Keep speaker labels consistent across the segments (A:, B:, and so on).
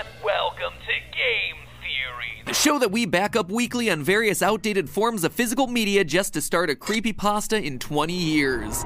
A: and welcome to Game Theory.
B: The show that we back up weekly on various outdated forms of physical media just to start a creepypasta in 20 years.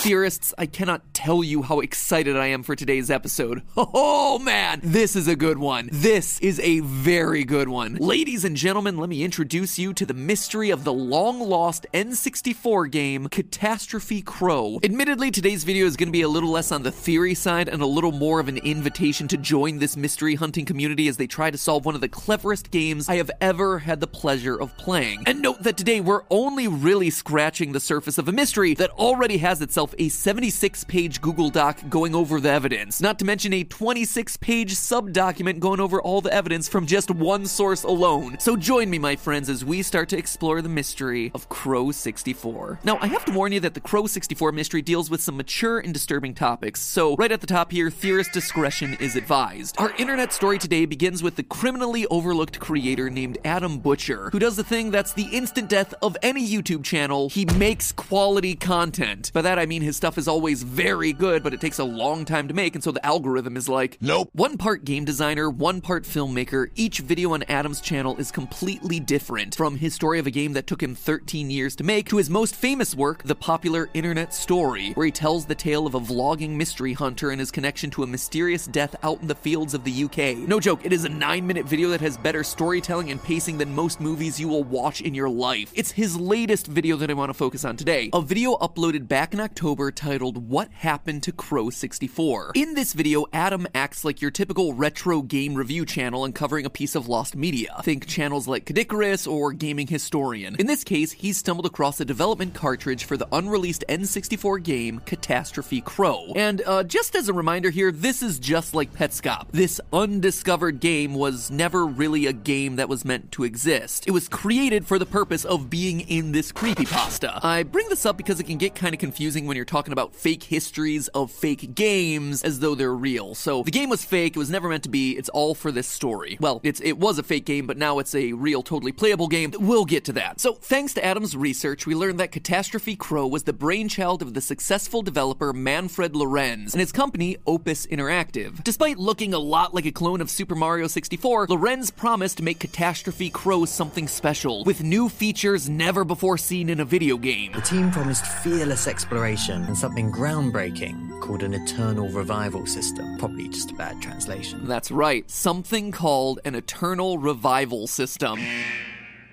B: Theorists, I cannot tell you how excited I am for today's episode. Oh man, this is a good one. This is a very good one. Ladies and gentlemen, let me introduce you to the mystery of the long lost N64 game, Catastrophe Crow. Admittedly, today's video is going to be a little less on the theory side and a little more of an invitation to join this mystery hunting community as they try to solve one of the cleverest games I have ever had the pleasure of playing. And note that today we're only really scratching the surface of a mystery that already has itself a 76 page Google Doc going over the evidence, not to mention a 26 page sub document going over all the evidence from just one source alone. So join me, my friends, as we start to explore the mystery of Crow 64. Now, I have to warn you that the Crow 64 mystery deals with some mature and disturbing topics, so right at the top here, theorist discretion is advised. Our internet story today begins with the criminally overlooked creator named Adam Butcher, who does the thing that's the instant death of any YouTube channel. He makes quality content. By that I mean his stuff is always very good, but it takes a long time to make, and so the algorithm is like,
C: Nope.
B: One part game designer, one part filmmaker, each video on Adam's channel is completely different. From his story of a game that took him 13 years to make, to his most famous work, The Popular Internet Story, where he tells the tale of a vlogging mystery hunter and his connection to a mysterious death out in the fields of the UK. No joke, it is a 9 minute video that has better storytelling and pacing than most movies you will watch in your life. It's his latest video that I want to focus on today, a video uploaded back in October titled What Happened to Crow 64. In this video, Adam acts like your typical retro game review channel uncovering a piece of lost media. Think channels like Kadikarus or Gaming Historian. In this case, he's stumbled across a development cartridge for the unreleased N64 game Catastrophe Crow. And uh, just as a reminder here, this is just like Petscop. This undiscovered game was never really a game that was meant to exist. It was created for the purpose of being in this creepypasta. I bring this up because it can get kind of confusing when you're talking about fake histories of fake games as though they're real. So the game was fake, it was never meant to be, it's all for this story. Well, it's it was a fake game, but now it's a real, totally playable game. We'll get to that. So thanks to Adam's research, we learned that Catastrophe Crow was the brainchild of the successful developer Manfred Lorenz and his company Opus Interactive. Despite looking a lot like a clone of Super Mario 64, Lorenz promised to make Catastrophe Crow something special, with new features never before seen in a video game.
D: The team promised fearless exploration and something groundbreaking called an eternal revival system. Probably just a bad translation.
B: That's right, something called an eternal revival system.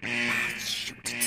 B: Ah,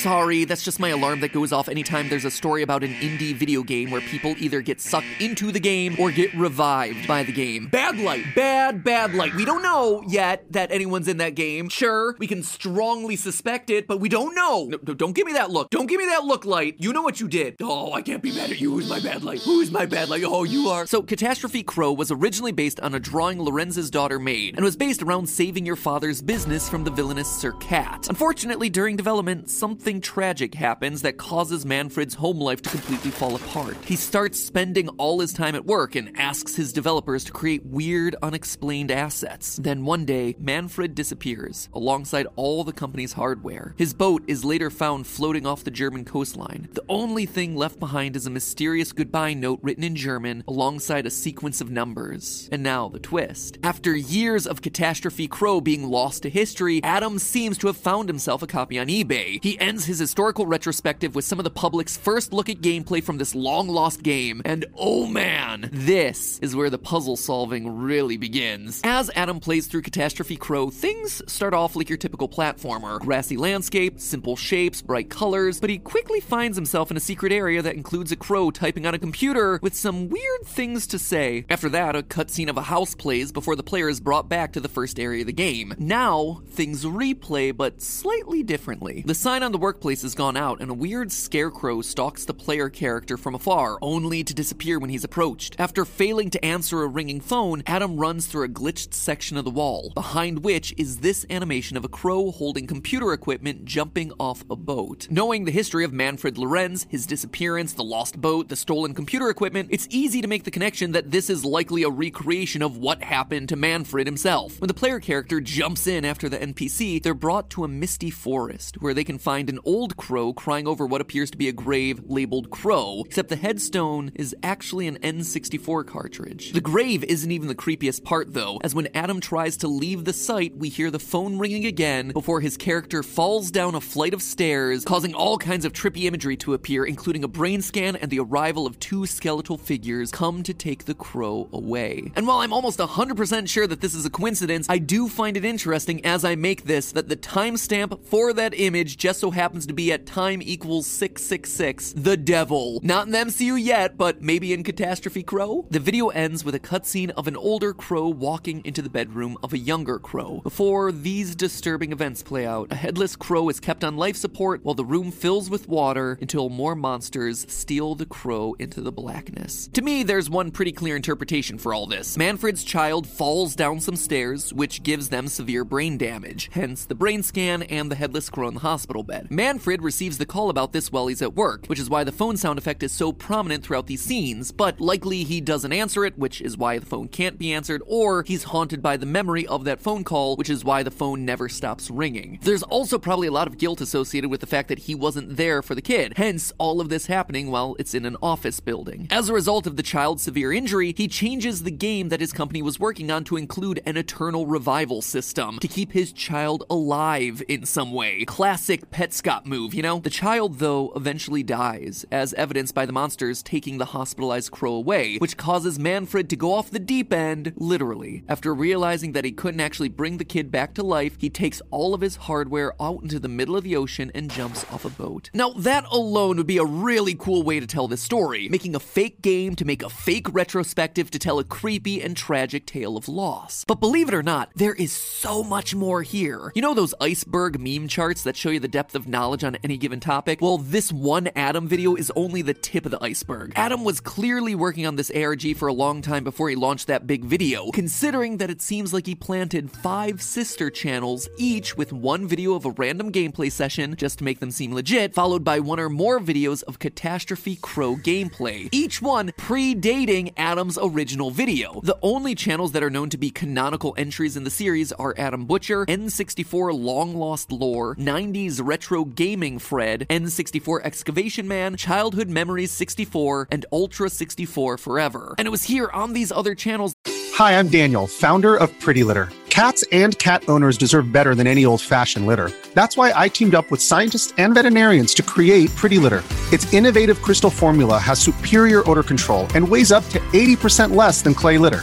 B: Sorry, that's just my alarm that goes off anytime there's a story about an indie video game where people either get sucked into the game or get revived by the game. Bad light, bad, bad light. We don't know yet that anyone's in that game. Sure, we can strongly suspect it, but we don't know. No, no, don't give me that look. Don't give me that look, light. You know what you did. Oh, I can't be mad at you. Who's my bad light? Who's my bad light? Oh, you are. So, Catastrophe Crow was originally based on a drawing Lorenz's daughter made and was based around saving your father's business from the villainous Sir Cat. Unfortunately, during development, something tragic happens that causes Manfred's home life to completely fall apart. He starts spending all his time at work and asks his developers to create weird, unexplained assets. Then one day, Manfred disappears alongside all the company's hardware. His boat is later found floating off the German coastline. The only thing left behind is a mysterious goodbye note written in German alongside a sequence of numbers. And now the twist. After years of Catastrophe Crow being lost to history, Adam seems to have found himself a copy on eBay. He ends his historical retrospective with some of the public's first look at gameplay from this long lost game, and oh man, this is where the puzzle solving really begins. As Adam plays through Catastrophe Crow, things start off like your typical platformer grassy landscape, simple shapes, bright colors, but he quickly finds himself in a secret area that includes a crow typing on a computer with some weird things to say. After that, a cutscene of a house plays before the player is brought back to the first area of the game. Now, things replay, but slightly differently. The sign on the workplace has gone out, and a weird scarecrow stalks the player character from afar, only to disappear when he's approached. After failing to answer a ringing phone, Adam runs through a glitched section of the wall, behind which is this animation of a crow holding computer equipment jumping off a boat. Knowing the history of Manfred Lorenz, his disappearance, the lost boat, the stolen computer equipment, it's easy to make the connection that this is likely a recreation of what happened to Manfred himself. When the player character jumps in after the NPC, they're brought to a misty forest where they can find an old crow crying over what appears to be a grave labeled Crow, except the headstone is actually an N64 cartridge. The grave isn't even the creepiest part, though, as when Adam tries to leave the site, we hear the phone ringing again before his character falls down a flight of stairs, causing all kinds of trippy imagery to appear, including a brain scan and the arrival of two skeletal figures come to take the crow away. And while I'm almost 100% sure that this is a coincidence, I do find it interesting as I make this that the timestamp for that image just so happens to be at time equals 666, the devil. Not in the MCU yet, but maybe in Catastrophe Crow? The video ends with a cutscene of an older crow walking into the bedroom of a younger crow. Before these disturbing events play out, a headless crow is kept on life support while the room fills with water until more monsters steal the crow into the blackness. To me, there's one pretty clear interpretation for all this. Manfred's child falls down some stairs, which gives them severe brain damage, hence the brain scan and the headless crow in the hospital bed. Manfred receives the call about this while he's at work, which is why the phone sound effect is so prominent throughout these scenes, but likely he doesn't answer it, which is why the phone can't be answered, or he's haunted by the memory of that phone call, which is why the phone never stops ringing. There's also probably a lot of guilt associated with the fact that he wasn't there for the kid, hence all of this happening while it's in an office building. As a result of the child's severe injury, he changes the game that his company was working on to include an eternal revival system to keep his child alive in some way. Classic Petscop move, you know? The child, though, eventually dies, as evidenced by the monsters taking the hospitalized crow away, which causes Manfred to go off the deep end, literally. After realizing that he couldn't actually bring the kid back to life, he takes all of his hardware out into the middle of the ocean and jumps off a boat. Now, that alone would be a really cool way to tell this story, making a fake game to make a fake retrospective to tell a creepy and tragic tale of loss. But believe it or not, there is so much more here. You know those iceberg meme charts that show you the depth of knowledge on any given topic? Well, this one Adam video is only the tip of the iceberg. Adam was clearly working on this ARG for a long time before he launched that big video, considering that it seems like he planted five sister channels, each with one video of a random gameplay session just to make them seem legit, followed by one or more videos of Catastrophe Crow gameplay, each one predating Adam's original video. The only channels that are known to be canonical entries in the series are Adam Butcher, N64 Long Lost Lore, 90s Retro Gaming Fred, N64 Excavation Man, Childhood Memories 64, and Ultra 64 Forever. And it was here on these other channels
C: Hi, I'm Daniel, founder of Pretty Litter. Cats and cat owners deserve better than any old fashioned litter. That's why I teamed up with scientists and veterinarians to create Pretty Litter. Its innovative crystal formula has superior odor control and weighs up to 80% less than clay litter.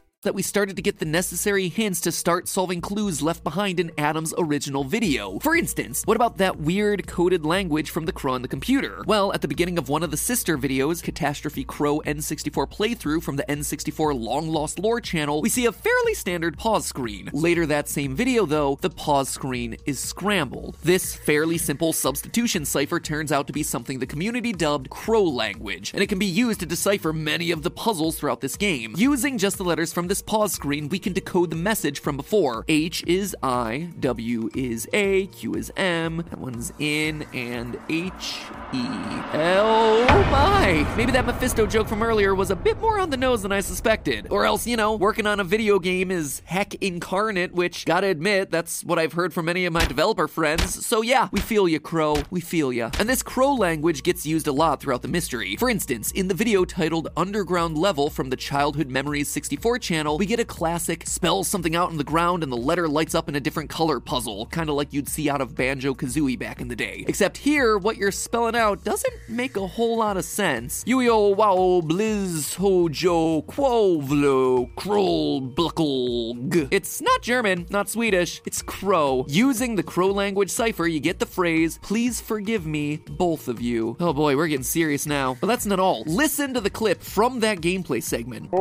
B: that we started to get the necessary hints to start solving clues left behind in Adam's original video. For instance, what about that weird coded language from the crow on the computer? Well, at the beginning of one of the sister videos, Catastrophe Crow N64 playthrough from the N64 Long Lost Lore channel, we see a fairly standard pause screen. Later that same video, though, the pause screen is scrambled. This fairly simple substitution cipher turns out to be something the community dubbed Crow language, and it can be used to decipher many of the puzzles throughout this game. Using just the letters from this pause screen, we can decode the message from before. H is I, W is A, Q is M, that one's in, and H E L. Oh my! Maybe that Mephisto joke from earlier was a bit more on the nose than I suspected. Or else, you know, working on a video game is heck incarnate, which, gotta admit, that's what I've heard from many of my developer friends. So yeah, we feel ya, Crow. We feel ya. And this Crow language gets used a lot throughout the mystery. For instance, in the video titled Underground Level from the Childhood Memories 64 channel, we get a classic spell something out in the ground and the letter lights up in a different color puzzle, kind of like you'd see out of Banjo Kazooie back in the day. Except here, what you're spelling out doesn't make a whole lot of sense. Yuyo wow blizz hojo quovlo kroll bluckle It's not German, not Swedish, it's Crow. Using the Crow language cipher, you get the phrase, please forgive me, both of you. Oh boy, we're getting serious now. But that's not all. Listen to the clip from that gameplay segment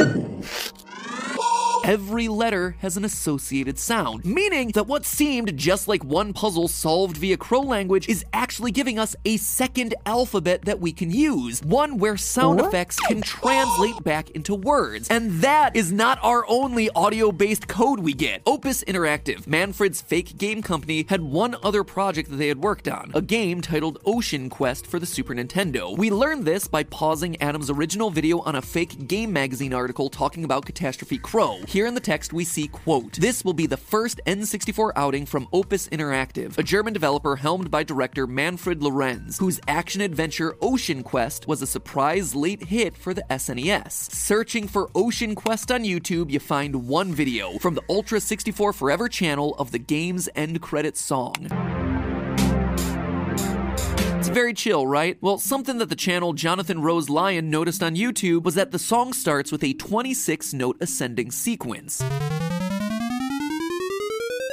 B: couldn't. Every letter has an associated sound, meaning that what seemed just like one puzzle solved via crow language is actually giving us a second alphabet that we can use, one where sound effects can translate back into words. And that is not our only audio based code we get. Opus Interactive, Manfred's fake game company, had one other project that they had worked on a game titled Ocean Quest for the Super Nintendo. We learned this by pausing Adam's original video on a fake game magazine article talking about Catastrophe Crow. Here in the text, we see, quote, This will be the first N64 outing from Opus Interactive, a German developer helmed by director Manfred Lorenz, whose action adventure Ocean Quest was a surprise late hit for the SNES. Searching for Ocean Quest on YouTube, you find one video from the Ultra 64 Forever channel of the game's end credits song. Very chill, right? Well, something that the channel Jonathan Rose Lion noticed on YouTube was that the song starts with a 26 note ascending sequence.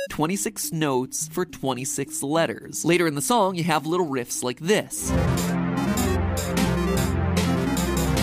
B: 26 notes for 26 letters. Later in the song, you have little riffs like this.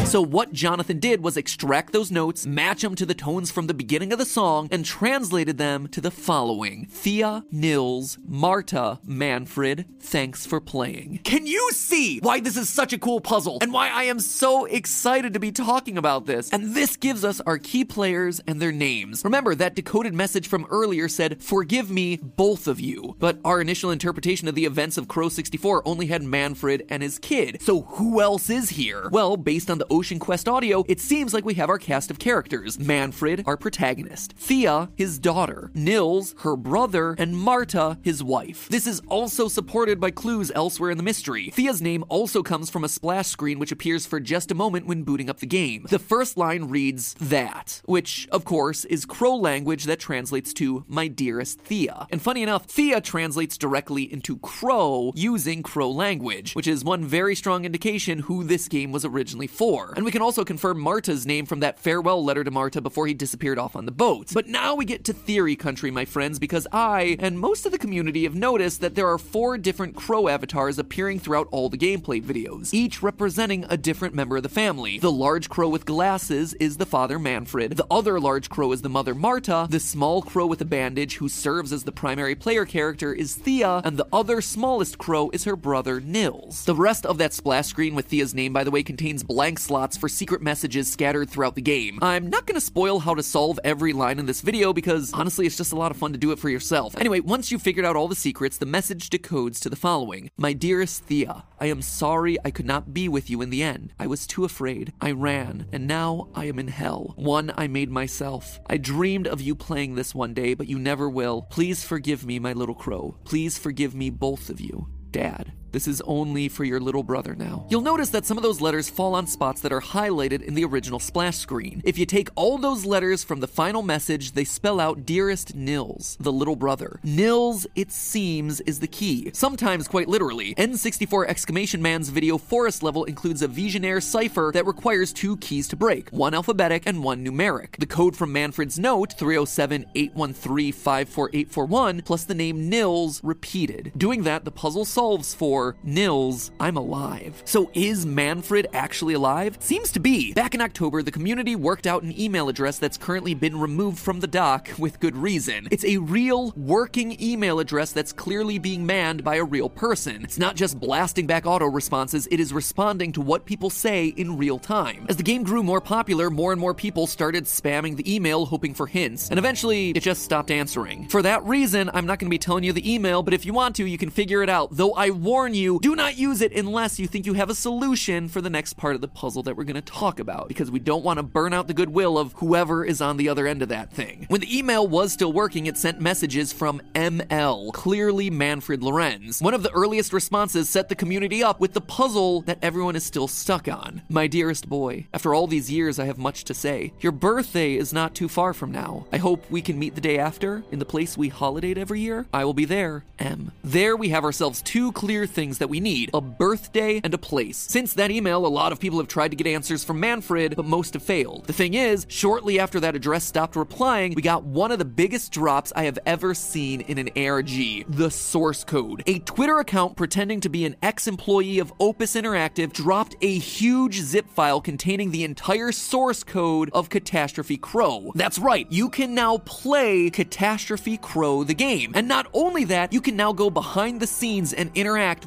B: So, what Jonathan did was extract those notes, match them to the tones from the beginning of the song, and translated them to the following Thea, Nils, Marta, Manfred, thanks for playing. Can you see why this is such a cool puzzle and why I am so excited to be talking about this? And this gives us our key players and their names. Remember, that decoded message from earlier said, Forgive me, both of you. But our initial interpretation of the events of Crow 64 only had Manfred and his kid. So, who else is here? Well, based on the Ocean Quest audio, it seems like we have our cast of characters Manfred, our protagonist, Thea, his daughter, Nils, her brother, and Marta, his wife. This is also supported by clues elsewhere in the mystery. Thea's name also comes from a splash screen which appears for just a moment when booting up the game. The first line reads, That, which, of course, is Crow language that translates to My dearest Thea. And funny enough, Thea translates directly into Crow using Crow language, which is one very strong indication who this game was originally for. And we can also confirm Marta's name from that farewell letter to Marta before he disappeared off on the boat. But now we get to theory country, my friends, because I and most of the community have noticed that there are four different crow avatars appearing throughout all the gameplay videos, each representing a different member of the family. The large crow with glasses is the father Manfred, the other large crow is the mother Marta, the small crow with a bandage who serves as the primary player character is Thea, and the other smallest crow is her brother Nils. The rest of that splash screen with Thea's name, by the way, contains blank slots for secret messages scattered throughout the game. I'm not gonna spoil how to solve every line in this video because honestly, it's just a lot of fun to do it for yourself. Anyway, once you've figured out all the secrets, the message decodes to the following My dearest Thea, I am sorry I could not be with you in the end. I was too afraid. I ran, and now I am in hell. One I made myself. I dreamed of you playing this one day, but you never will. Please forgive me, my little crow. Please forgive me, both of you. Dad. This is only for your little brother now. You'll notice that some of those letters fall on spots that are highlighted in the original splash screen. If you take all those letters from the final message, they spell out Dearest Nils, the little brother. Nils, it seems, is the key, sometimes quite literally. N64 Excavation Man's video forest level includes a Vigenère cipher that requires two keys to break, one alphabetic and one numeric. The code from Manfred's note, 307 813 54841, plus the name Nils repeated. Doing that, the puzzle solves for Nils, I'm alive. So is Manfred actually alive? Seems to be. Back in October, the community worked out an email address that's currently been removed from the doc with good reason. It's a real working email address that's clearly being manned by a real person. It's not just blasting back auto responses, it is responding to what people say in real time. As the game grew more popular, more and more people started spamming the email hoping for hints, and eventually it just stopped answering. For that reason, I'm not going to be telling you the email, but if you want to, you can figure it out. Though I warn you, do not use it unless you think you have a solution for the next part of the puzzle that we're going to talk about, because we don't want to burn out the goodwill of whoever is on the other end of that thing. When the email was still working, it sent messages from ML, clearly Manfred Lorenz. One of the earliest responses set the community up with the puzzle that everyone is still stuck on. My dearest boy, after all these years, I have much to say. Your birthday is not too far from now. I hope we can meet the day after in the place we holidayed every year. I will be there, M. There we have ourselves two clear things that we need a birthday and a place. Since that email, a lot of people have tried to get answers from Manfred, but most have failed. The thing is, shortly after that address stopped replying, we got one of the biggest drops I have ever seen in an ARG the source code. A Twitter account pretending to be an ex employee of Opus Interactive dropped a huge zip file containing the entire source code of Catastrophe Crow. That's right, you can now play Catastrophe Crow the game. And not only that, you can now go behind the scenes and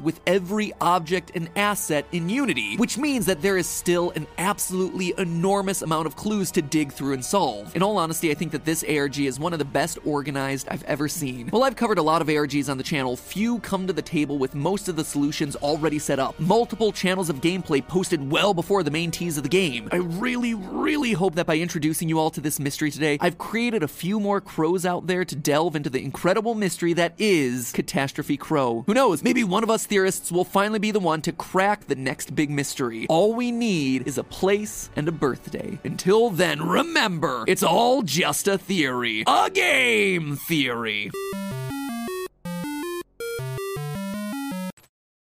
B: with every object and asset in Unity, which means that there is still an absolutely enormous amount of clues to dig through and solve. In all honesty, I think that this ARG is one of the best organized I've ever seen. While I've covered a lot of ARGs on the channel, few come to the table with most of the solutions already set up. Multiple channels of gameplay posted well before the main tease of the game. I really, really hope that by introducing you all to this mystery today, I've created a few more crows out there to delve into the incredible mystery that is Catastrophe Crow. Who knows, maybe one of us theorists will finally be the one to crack the next big mystery. All we need is a place and a birthday. Until then, remember, it's all just a theory. A game theory.